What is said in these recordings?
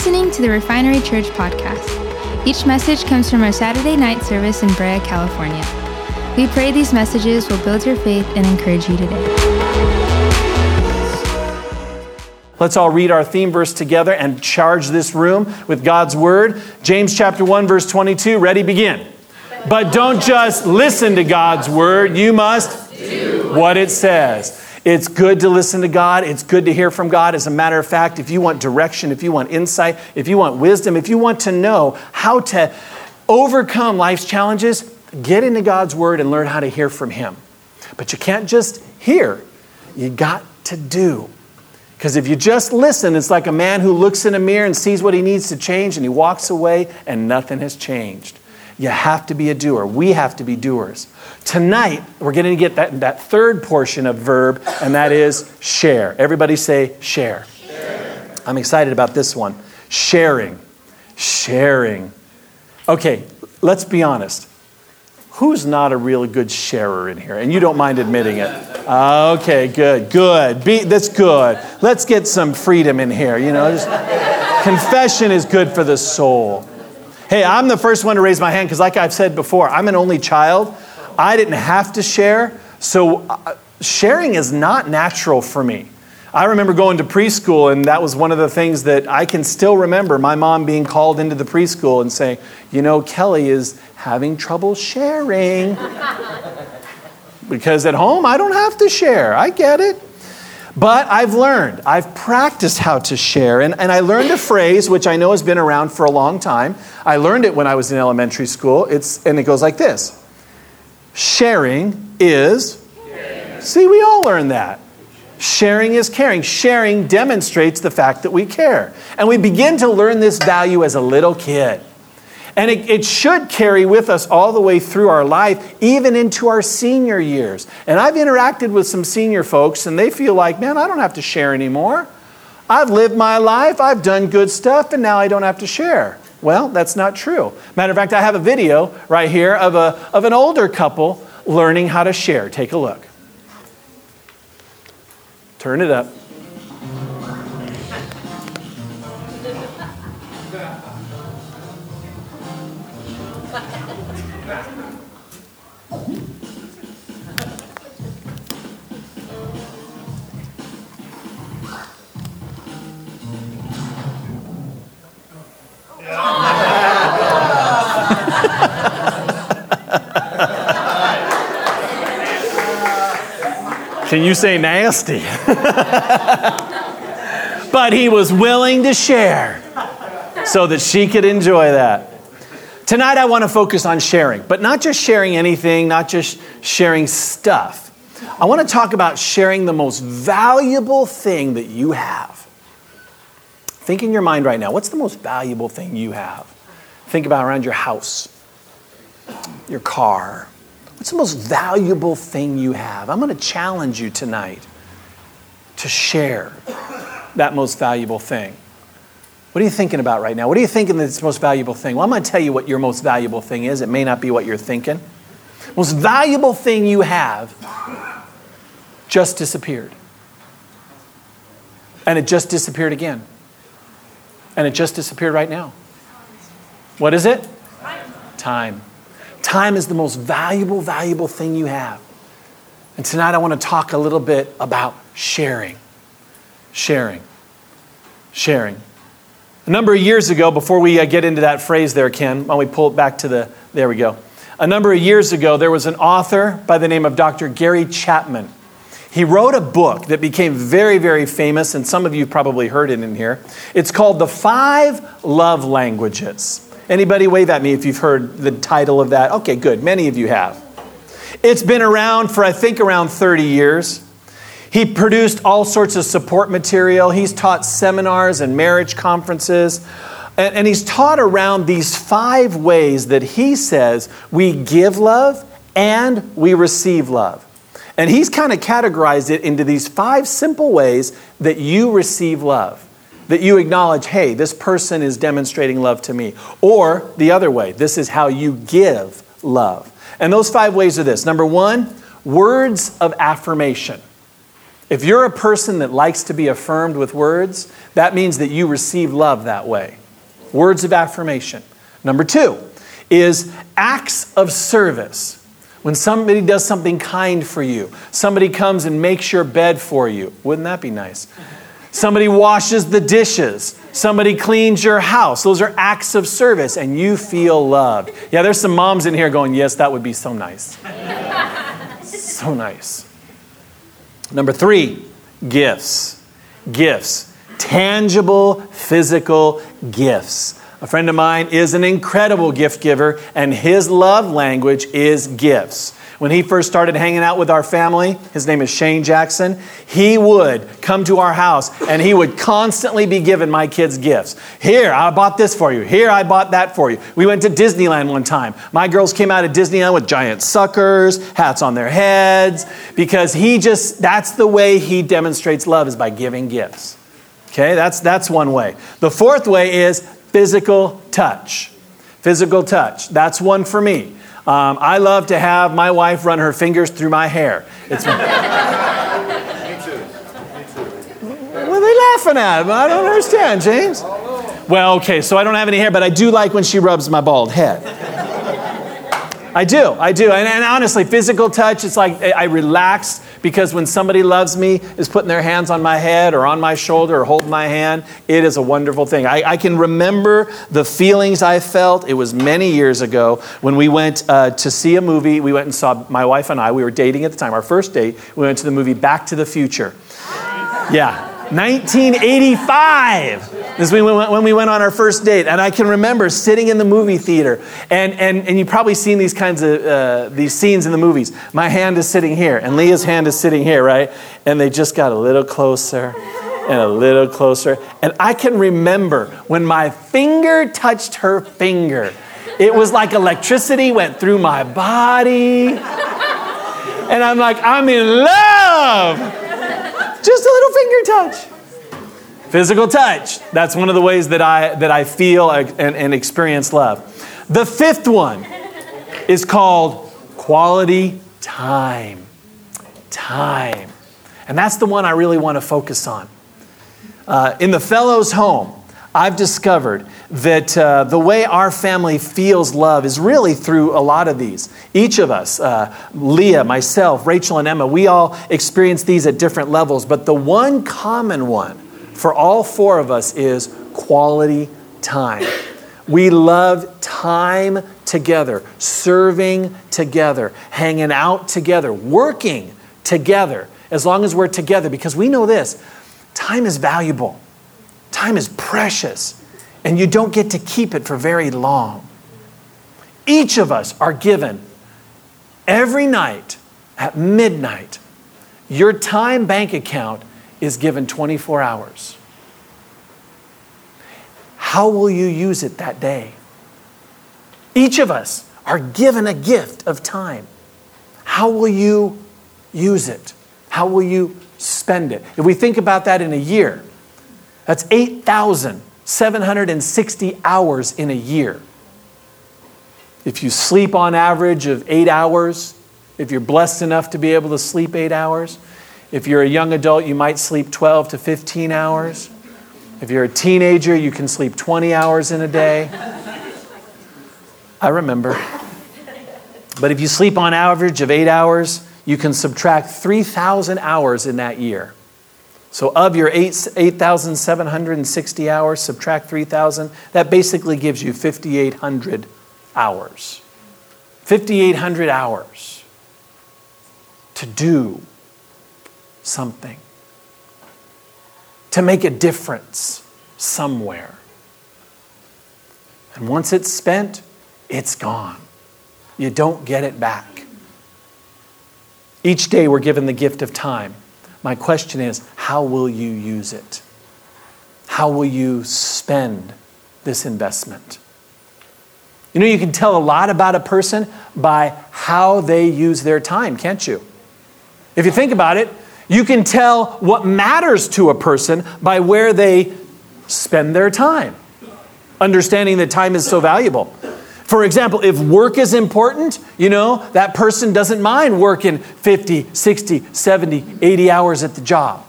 listening to the Refinery Church podcast. Each message comes from our Saturday night service in Brea, California. We pray these messages will build your faith and encourage you today. Let's all read our theme verse together and charge this room with God's word. James chapter 1 verse 22. Ready begin. But don't just listen to God's word, you must do what it says. It's good to listen to God. It's good to hear from God. As a matter of fact, if you want direction, if you want insight, if you want wisdom, if you want to know how to overcome life's challenges, get into God's Word and learn how to hear from Him. But you can't just hear, you got to do. Because if you just listen, it's like a man who looks in a mirror and sees what he needs to change and he walks away and nothing has changed. You have to be a doer. We have to be doers. Tonight, we're going to get that, that third portion of verb, and that is share. Everybody say share. share. I'm excited about this one. Sharing. Sharing. Okay, let's be honest. Who's not a really good sharer in here? And you don't mind admitting it. Okay, good, good. Be, that's good. Let's get some freedom in here. You know, just, confession is good for the soul. Hey, I'm the first one to raise my hand because, like I've said before, I'm an only child. I didn't have to share, so uh, sharing is not natural for me. I remember going to preschool, and that was one of the things that I can still remember my mom being called into the preschool and saying, You know, Kelly is having trouble sharing. because at home, I don't have to share. I get it. But I've learned, I've practiced how to share. And, and I learned a phrase which I know has been around for a long time. I learned it when I was in elementary school. It's, and it goes like this Sharing is. See, we all learn that. Sharing is caring. Sharing demonstrates the fact that we care. And we begin to learn this value as a little kid. And it, it, should carry with us all the way through our life, even into our senior years. And I've interacted with some senior folks, and they feel like, man, I don't have to share anymore. I've lived my life, I've done good stuff, and now I don't have to share. Well, that's not true. Matter of fact, I have a video right here of, a, of an older couple learning how to share. Take a look. Turn it up. Can you say nasty? but he was willing to share so that she could enjoy that. Tonight, I want to focus on sharing, but not just sharing anything, not just sharing stuff. I want to talk about sharing the most valuable thing that you have. Think in your mind right now what's the most valuable thing you have? Think about around your house, your car, What's the most valuable thing you have? I'm going to challenge you tonight to share that most valuable thing. What are you thinking about right now? What are you thinking that's the most valuable thing? Well, I'm going to tell you what your most valuable thing is. It may not be what you're thinking. Most valuable thing you have just disappeared. And it just disappeared again. And it just disappeared right now. What is it? Time. Time is the most valuable, valuable thing you have. And tonight I want to talk a little bit about sharing. Sharing. Sharing. A number of years ago, before we uh, get into that phrase there, Ken, why don't we pull it back to the, there we go. A number of years ago, there was an author by the name of Dr. Gary Chapman. He wrote a book that became very, very famous, and some of you probably heard it in here. It's called The Five Love Languages. Anybody wave at me if you've heard the title of that? Okay, good. Many of you have. It's been around for, I think, around 30 years. He produced all sorts of support material. He's taught seminars and marriage conferences. And, and he's taught around these five ways that he says we give love and we receive love. And he's kind of categorized it into these five simple ways that you receive love that you acknowledge, hey, this person is demonstrating love to me. Or the other way, this is how you give love. And those five ways are this number one, words of affirmation. If you're a person that likes to be affirmed with words, that means that you receive love that way. Words of affirmation. Number two is acts of service. When somebody does something kind for you, somebody comes and makes your bed for you. Wouldn't that be nice? Somebody washes the dishes. Somebody cleans your house. Those are acts of service, and you feel loved. Yeah, there's some moms in here going, Yes, that would be so nice. so nice. Number three, gifts. Gifts. Tangible, physical gifts. A friend of mine is an incredible gift giver, and his love language is gifts. When he first started hanging out with our family, his name is Shane Jackson, he would come to our house and he would constantly be giving my kids gifts. Here, I bought this for you. Here, I bought that for you. We went to Disneyland one time. My girls came out of Disneyland with giant suckers, hats on their heads, because he just, that's the way he demonstrates love is by giving gifts. Okay, that's, that's one way. The fourth way is physical touch. Physical touch. That's one for me. Um, I love to have my wife run her fingers through my hair. It's, me too. Me too. What are they laughing at? I don't understand, James. Well, okay, so I don't have any hair, but I do like when she rubs my bald head. I do, I do. And, and, honestly, physical touch, it's like I relax because when somebody loves me, is putting their hands on my head or on my shoulder or holding my hand, it is a wonderful thing. I, I can remember the feelings I felt. It was many years ago when we went uh, to see a movie. We went and saw, my wife and I, we were dating at the time, our first date, we went to the movie Back to the Future. Yeah, 1985 this is when we went on our first date. And I can remember sitting in the movie theater. And, and, and you've probably seen these kinds of uh, these scenes in the movies. My hand is sitting here, and Leah's hand is sitting here, right? And they just got a little closer and a little closer. And I can remember when my finger touched her finger. It was like electricity went through my body. And I'm like, I'm in love. Just a little finger touch. Physical touch. That's one of the ways that I, that I feel and, and experience love. The fifth one is called quality time. Time. And that's the one I really want to focus on. Uh, in the Fellows home, I've discovered that uh, the way our family feels love is really through a lot of these. Each of us, uh, Leah, myself, Rachel, and Emma, we all experience these at different levels, but the one common one for all four of us is quality time. We love time together, serving together, hanging out together, working together, as long as we're together, because we know this time is valuable. Time is precious, and you don't get to keep it for very long. Each of us are given every night at midnight, your time bank account is given 24 hours. How will you use it that day? Each of us are given a gift of time. How will you use it? How will you spend it? If we think about that in a year, that's 8,760 hours in a year. If you sleep on average of eight hours, if you're blessed enough to be able to sleep eight hours, if you're a young adult, you might sleep 12 to 15 hours. If you're a teenager, you can sleep 20 hours in a day. I remember. But if you sleep on average of eight hours, you can subtract 3,000 hours in that year. So, of your 8,760 8, hours, subtract 3,000, that basically gives you 5,800 hours. 5,800 hours to do something, to make a difference somewhere. And once it's spent, it's gone. You don't get it back. Each day we're given the gift of time. My question is how will you use it? How will you spend this investment? You know, you can tell a lot about a person by how they use their time, can't you? If you think about it, you can tell what matters to a person by where they spend their time, understanding that time is so valuable. For example, if work is important, you know, that person doesn't mind working 50, 60, 70, 80 hours at the job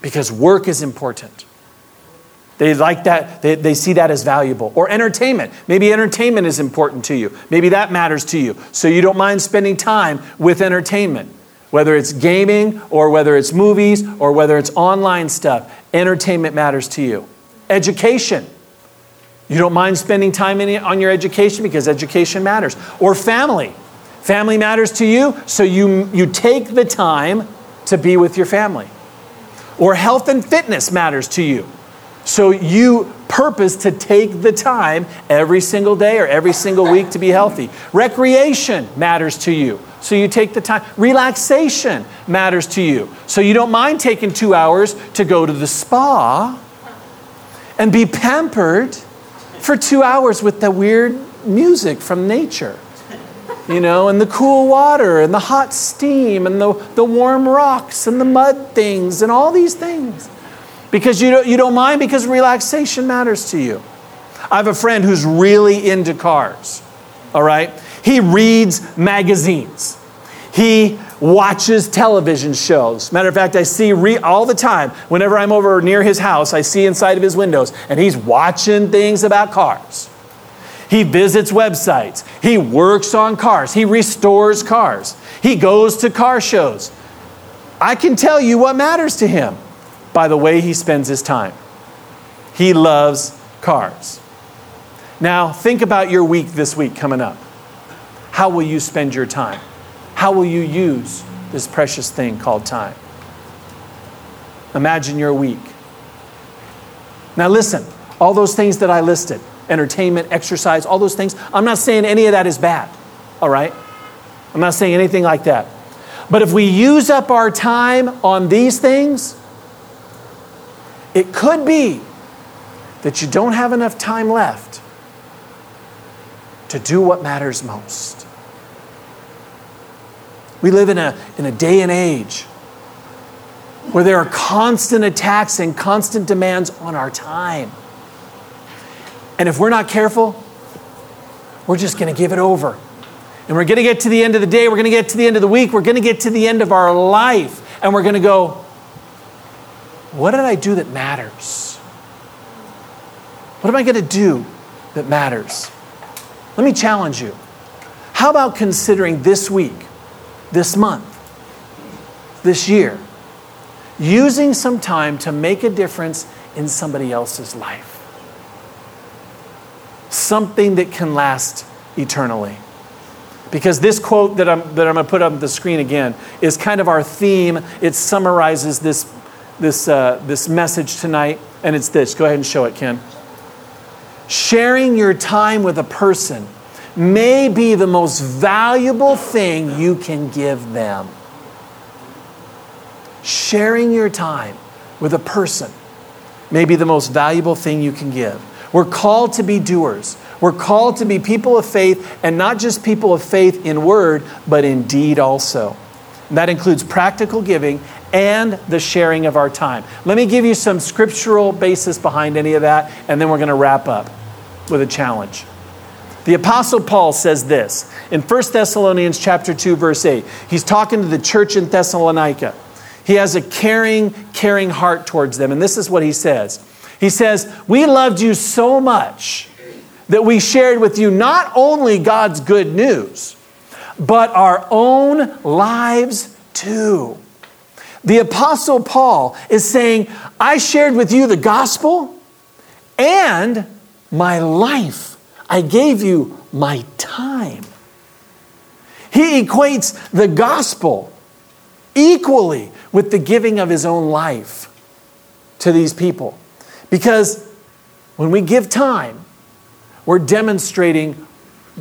because work is important. They like that, they, they see that as valuable. Or entertainment. Maybe entertainment is important to you. Maybe that matters to you. So you don't mind spending time with entertainment. Whether it's gaming or whether it's movies or whether it's online stuff, entertainment matters to you. Education. You don't mind spending time in, on your education because education matters. Or family. Family matters to you, so you, you take the time to be with your family. Or health and fitness matters to you. So you purpose to take the time every single day or every single week to be healthy. Recreation matters to you. So you take the time. Relaxation matters to you. So you don't mind taking two hours to go to the spa and be pampered for two hours with the weird music from nature. You know, and the cool water and the hot steam and the, the warm rocks and the mud things and all these things. Because you don't, you don't mind because relaxation matters to you. I have a friend who's really into cars, all right? He reads magazines. He watches television shows. Matter of fact, I see re- all the time, whenever I'm over near his house, I see inside of his windows, and he's watching things about cars. He visits websites. He works on cars. He restores cars. He goes to car shows. I can tell you what matters to him by the way he spends his time. He loves cars. Now, think about your week this week coming up. How will you spend your time? How will you use this precious thing called time? Imagine your week. Now, listen, all those things that I listed entertainment, exercise, all those things I'm not saying any of that is bad, all right? I'm not saying anything like that. But if we use up our time on these things, it could be that you don't have enough time left to do what matters most. We live in a, in a day and age where there are constant attacks and constant demands on our time. And if we're not careful, we're just going to give it over. And we're going to get to the end of the day, we're going to get to the end of the week, we're going to get to the end of our life, and we're going to go, What did I do that matters? What am I going to do that matters? Let me challenge you. How about considering this week, this month, this year, using some time to make a difference in somebody else's life? Something that can last eternally. Because this quote that I'm, that I'm going to put up the screen again is kind of our theme. It summarizes this, this, uh, this message tonight, and it's this. Go ahead and show it, Ken. Sharing your time with a person may be the most valuable thing you can give them. Sharing your time with a person may be the most valuable thing you can give. We're called to be doers. We're called to be people of faith, and not just people of faith in word, but in deed also. And that includes practical giving and the sharing of our time. Let me give you some scriptural basis behind any of that, and then we're going to wrap up with a challenge. The apostle Paul says this in 1 Thessalonians chapter 2 verse 8. He's talking to the church in Thessalonica. He has a caring, caring heart towards them, and this is what he says. He says, "We loved you so much that we shared with you not only God's good news, but our own lives too." The apostle Paul is saying, "I shared with you the gospel and my life." I gave you my time. He equates the gospel equally with the giving of his own life to these people. Because when we give time, we're demonstrating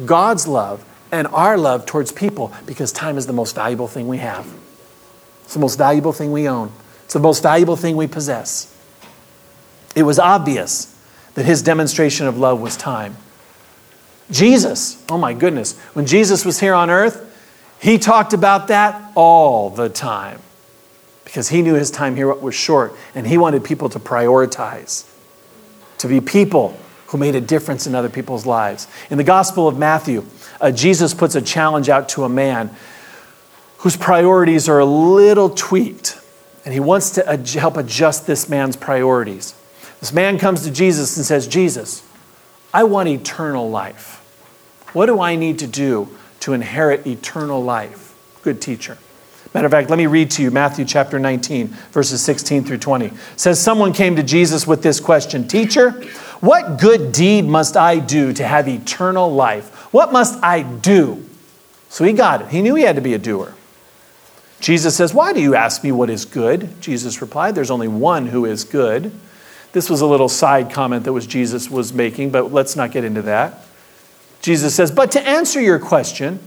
God's love and our love towards people because time is the most valuable thing we have. It's the most valuable thing we own, it's the most valuable thing we possess. It was obvious that his demonstration of love was time. Jesus, oh my goodness, when Jesus was here on earth, he talked about that all the time because he knew his time here was short and he wanted people to prioritize, to be people who made a difference in other people's lives. In the Gospel of Matthew, uh, Jesus puts a challenge out to a man whose priorities are a little tweaked, and he wants to ad- help adjust this man's priorities. This man comes to Jesus and says, Jesus, I want eternal life. What do I need to do to inherit eternal life? Good teacher. Matter of fact, let me read to you Matthew chapter 19, verses 16 through 20. It says, Someone came to Jesus with this question Teacher, what good deed must I do to have eternal life? What must I do? So he got it. He knew he had to be a doer. Jesus says, Why do you ask me what is good? Jesus replied, There's only one who is good. This was a little side comment that was Jesus was making, but let's not get into that. Jesus says, But to answer your question,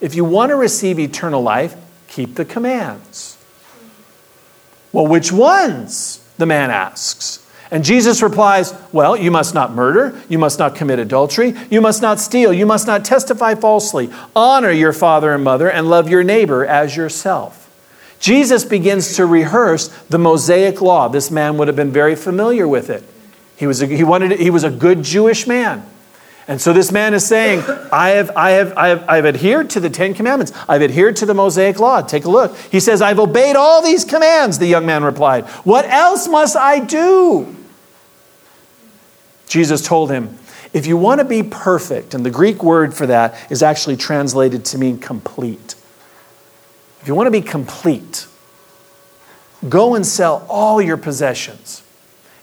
if you want to receive eternal life, keep the commands. Well, which ones? The man asks. And Jesus replies, Well, you must not murder, you must not commit adultery, you must not steal, you must not testify falsely, honor your father and mother, and love your neighbor as yourself. Jesus begins to rehearse the Mosaic law. This man would have been very familiar with it. He was a, he wanted, he was a good Jewish man. And so this man is saying, I have, I, have, I, have, I have adhered to the Ten Commandments. I've adhered to the Mosaic Law. Take a look. He says, I've obeyed all these commands, the young man replied. What else must I do? Jesus told him, If you want to be perfect, and the Greek word for that is actually translated to mean complete. If you want to be complete, go and sell all your possessions.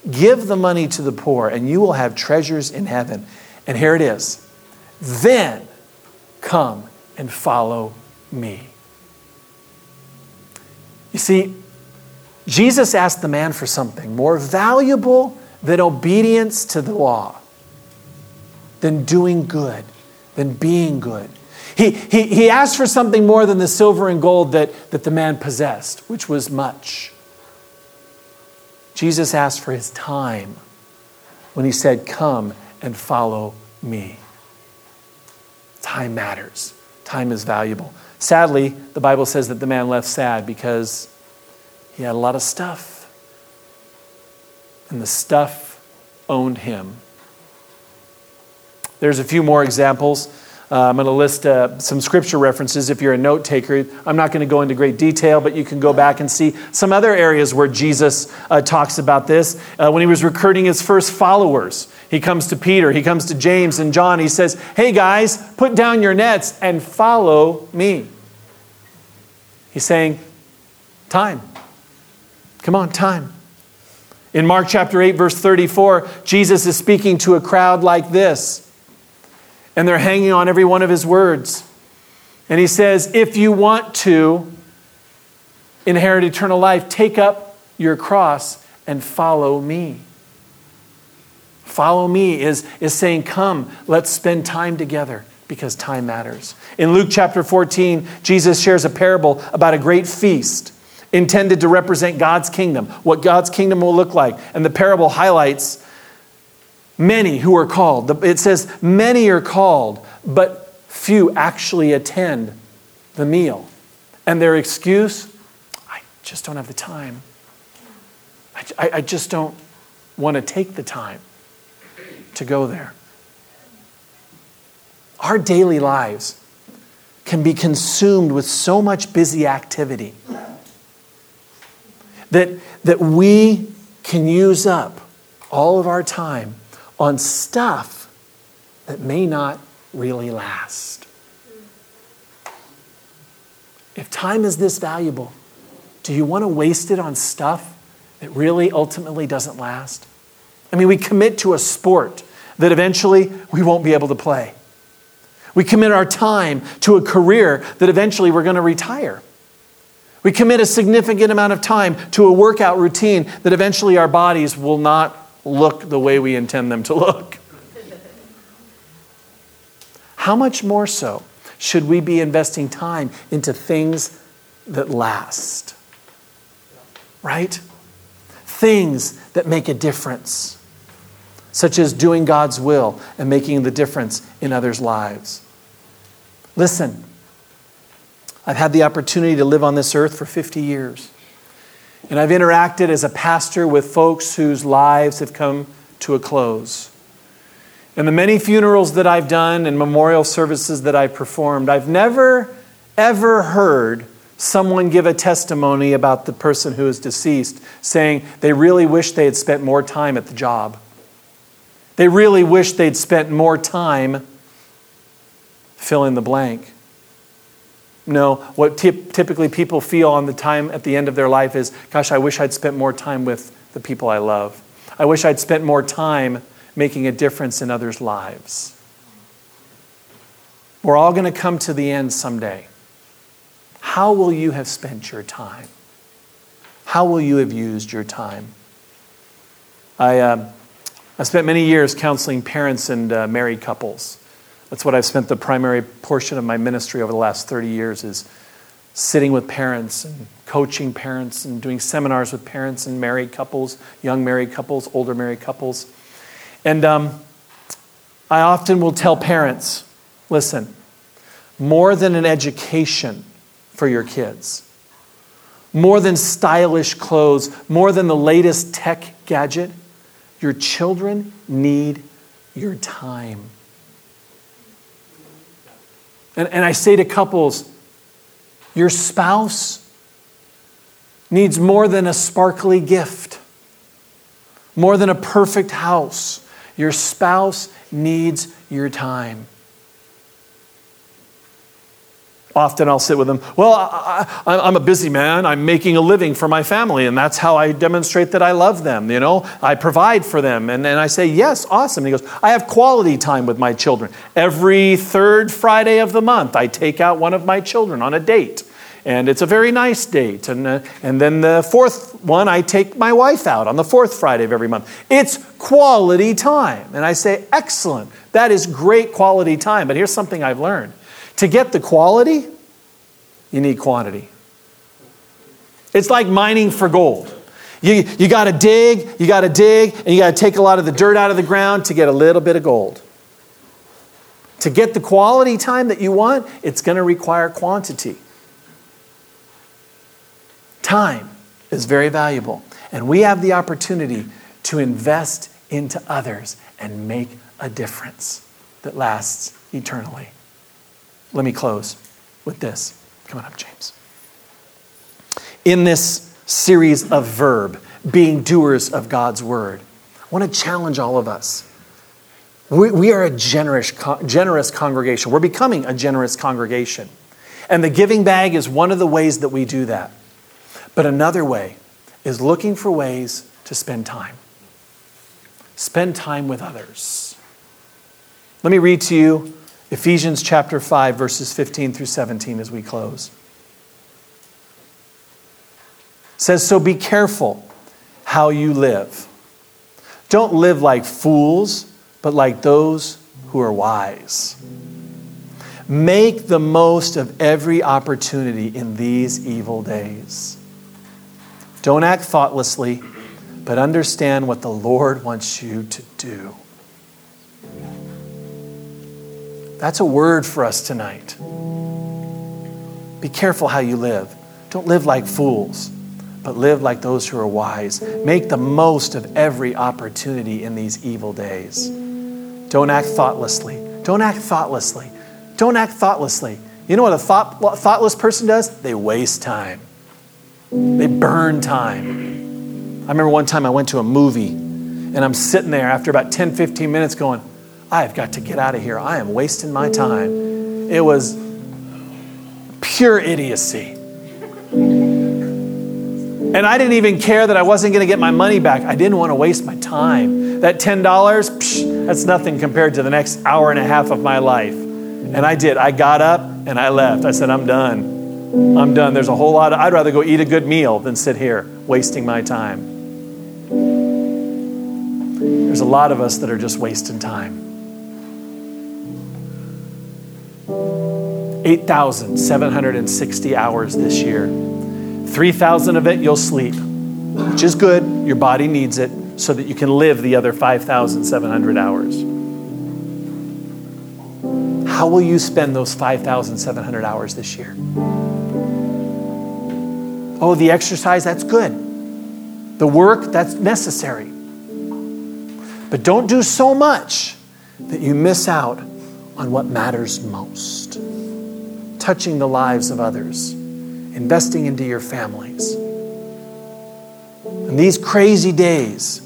Give the money to the poor, and you will have treasures in heaven. And here it is. Then come and follow me. You see, Jesus asked the man for something more valuable than obedience to the law, than doing good, than being good. He, he, he asked for something more than the silver and gold that, that the man possessed, which was much. Jesus asked for his time when he said, Come and follow me. Time matters, time is valuable. Sadly, the Bible says that the man left sad because he had a lot of stuff. And the stuff owned him. There's a few more examples. Uh, I'm going to list uh, some scripture references if you're a note taker. I'm not going to go into great detail, but you can go back and see some other areas where Jesus uh, talks about this. Uh, when he was recruiting his first followers, he comes to Peter, he comes to James and John. He says, Hey guys, put down your nets and follow me. He's saying, Time. Come on, time. In Mark chapter 8, verse 34, Jesus is speaking to a crowd like this and they're hanging on every one of his words. And he says, If you want to inherit eternal life, take up your cross and follow me. Follow me is, is saying, Come, let's spend time together because time matters. In Luke chapter 14, Jesus shares a parable about a great feast intended to represent God's kingdom, what God's kingdom will look like. And the parable highlights Many who are called. It says, many are called, but few actually attend the meal. And their excuse, I just don't have the time. I, I just don't want to take the time to go there. Our daily lives can be consumed with so much busy activity that, that we can use up all of our time on stuff that may not really last. If time is this valuable, do you want to waste it on stuff that really ultimately doesn't last? I mean, we commit to a sport that eventually we won't be able to play. We commit our time to a career that eventually we're going to retire. We commit a significant amount of time to a workout routine that eventually our bodies will not look the way we intend them to look. How much more so should we be investing time into things that last? Right? Things that make a difference, such as doing God's will and making the difference in others' lives. Listen, I've had the opportunity to live on this earth for 50 years. And I've interacted as a pastor with folks whose lives have come to a close. In the many funerals that I've done and memorial services that I've performed, I've never, ever heard someone give a testimony about the person who is deceased saying they really wish they had spent more time at the job. They really wish they'd spent more time fill in the blank. No, what typically people feel on the time at the end of their life is, gosh, I wish I'd spent more time with the people I love. I wish I'd spent more time making a difference in others' lives. We're all going to come to the end someday. How will you have spent your time? How will you have used your time? I, uh, I spent many years counseling parents and uh, married couples. That's what I've spent the primary portion of my ministry over the last 30 years is sitting with parents and coaching parents and doing seminars with parents and married couples, young married couples, older married couples. And um, I often will tell parents listen, more than an education for your kids, more than stylish clothes, more than the latest tech gadget, your children need your time. And, and I say to couples, your spouse needs more than a sparkly gift, more than a perfect house. Your spouse needs your time. Often I'll sit with them, well, I, am a busy man. I'm making a living for my family, and that's how I demonstrate that I love them. You know, I provide for them. And, and I say, yes, awesome. And he goes, I have quality time with my children. Every third Friday of the month, I take out one of my children on a date. And it's a very nice date. And, uh, and then the fourth one, I take my wife out on the fourth Friday of every month. It's quality time. And I say, excellent. That is great quality time. But here's something I've learned to get the quality, you need quantity. It's like mining for gold. You, you got to dig, you got to dig, and you got to take a lot of the dirt out of the ground to get a little bit of gold. To get the quality time that you want, it's going to require quantity. Time is very valuable, and we have the opportunity to invest into others and make a difference that lasts eternally. Let me close with this. Come on up, James. In this series of verb, being doers of God's word, I want to challenge all of us. We, we are a generous, generous congregation. We're becoming a generous congregation. And the giving bag is one of the ways that we do that. But another way is looking for ways to spend time. Spend time with others. Let me read to you Ephesians chapter 5, verses 15 through 17 as we close. It says, So be careful how you live. Don't live like fools, but like those who are wise. Make the most of every opportunity in these evil days. Don't act thoughtlessly, but understand what the Lord wants you to do. That's a word for us tonight. Be careful how you live. Don't live like fools, but live like those who are wise. Make the most of every opportunity in these evil days. Don't act thoughtlessly. Don't act thoughtlessly. Don't act thoughtlessly. You know what a thought, thoughtless person does? They waste time, they burn time. I remember one time I went to a movie and I'm sitting there after about 10, 15 minutes going, I've got to get out of here. I am wasting my time. It was pure idiocy. And I didn't even care that I wasn't going to get my money back. I didn't want to waste my time. That $10, psh, that's nothing compared to the next hour and a half of my life. And I did. I got up and I left. I said, I'm done. I'm done. There's a whole lot of, I'd rather go eat a good meal than sit here wasting my time. There's a lot of us that are just wasting time. 8,760 hours this year. 3,000 of it you'll sleep, which is good. Your body needs it so that you can live the other 5,700 hours. How will you spend those 5,700 hours this year? Oh, the exercise, that's good. The work, that's necessary. But don't do so much that you miss out on what matters most touching the lives of others, investing into your families. In these crazy days,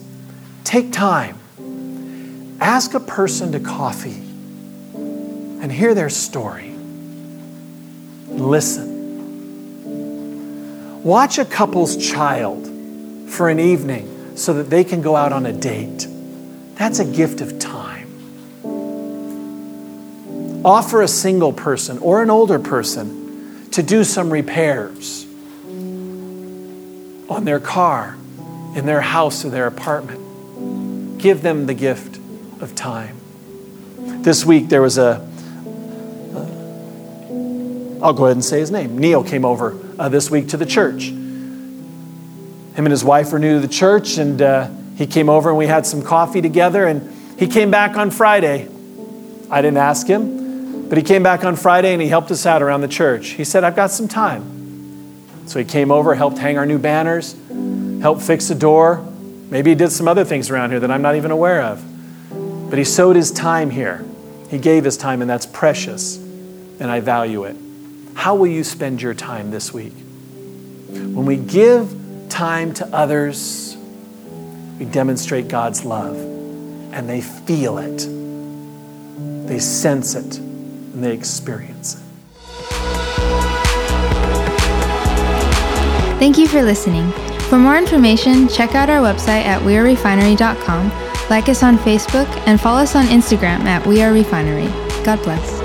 take time, ask a person to coffee, and hear their story. Listen. Watch a couple's child for an evening so that they can go out on a date. That's a gift of Offer a single person or an older person to do some repairs on their car, in their house, or their apartment. Give them the gift of time. This week there was a I'll go ahead and say his name. Neil came over uh, this week to the church. Him and his wife are new to the church, and uh, he came over and we had some coffee together. And he came back on Friday. I didn't ask him, but he came back on Friday and he helped us out around the church. He said, I've got some time. So he came over, helped hang our new banners, helped fix a door. Maybe he did some other things around here that I'm not even aware of. But he sowed his time here. He gave his time, and that's precious, and I value it. How will you spend your time this week? When we give time to others, we demonstrate God's love, and they feel it, they sense it, and they experience it. Thank you for listening. For more information, check out our website at wearerefinery.com, like us on Facebook, and follow us on Instagram at wearerefinery. God bless.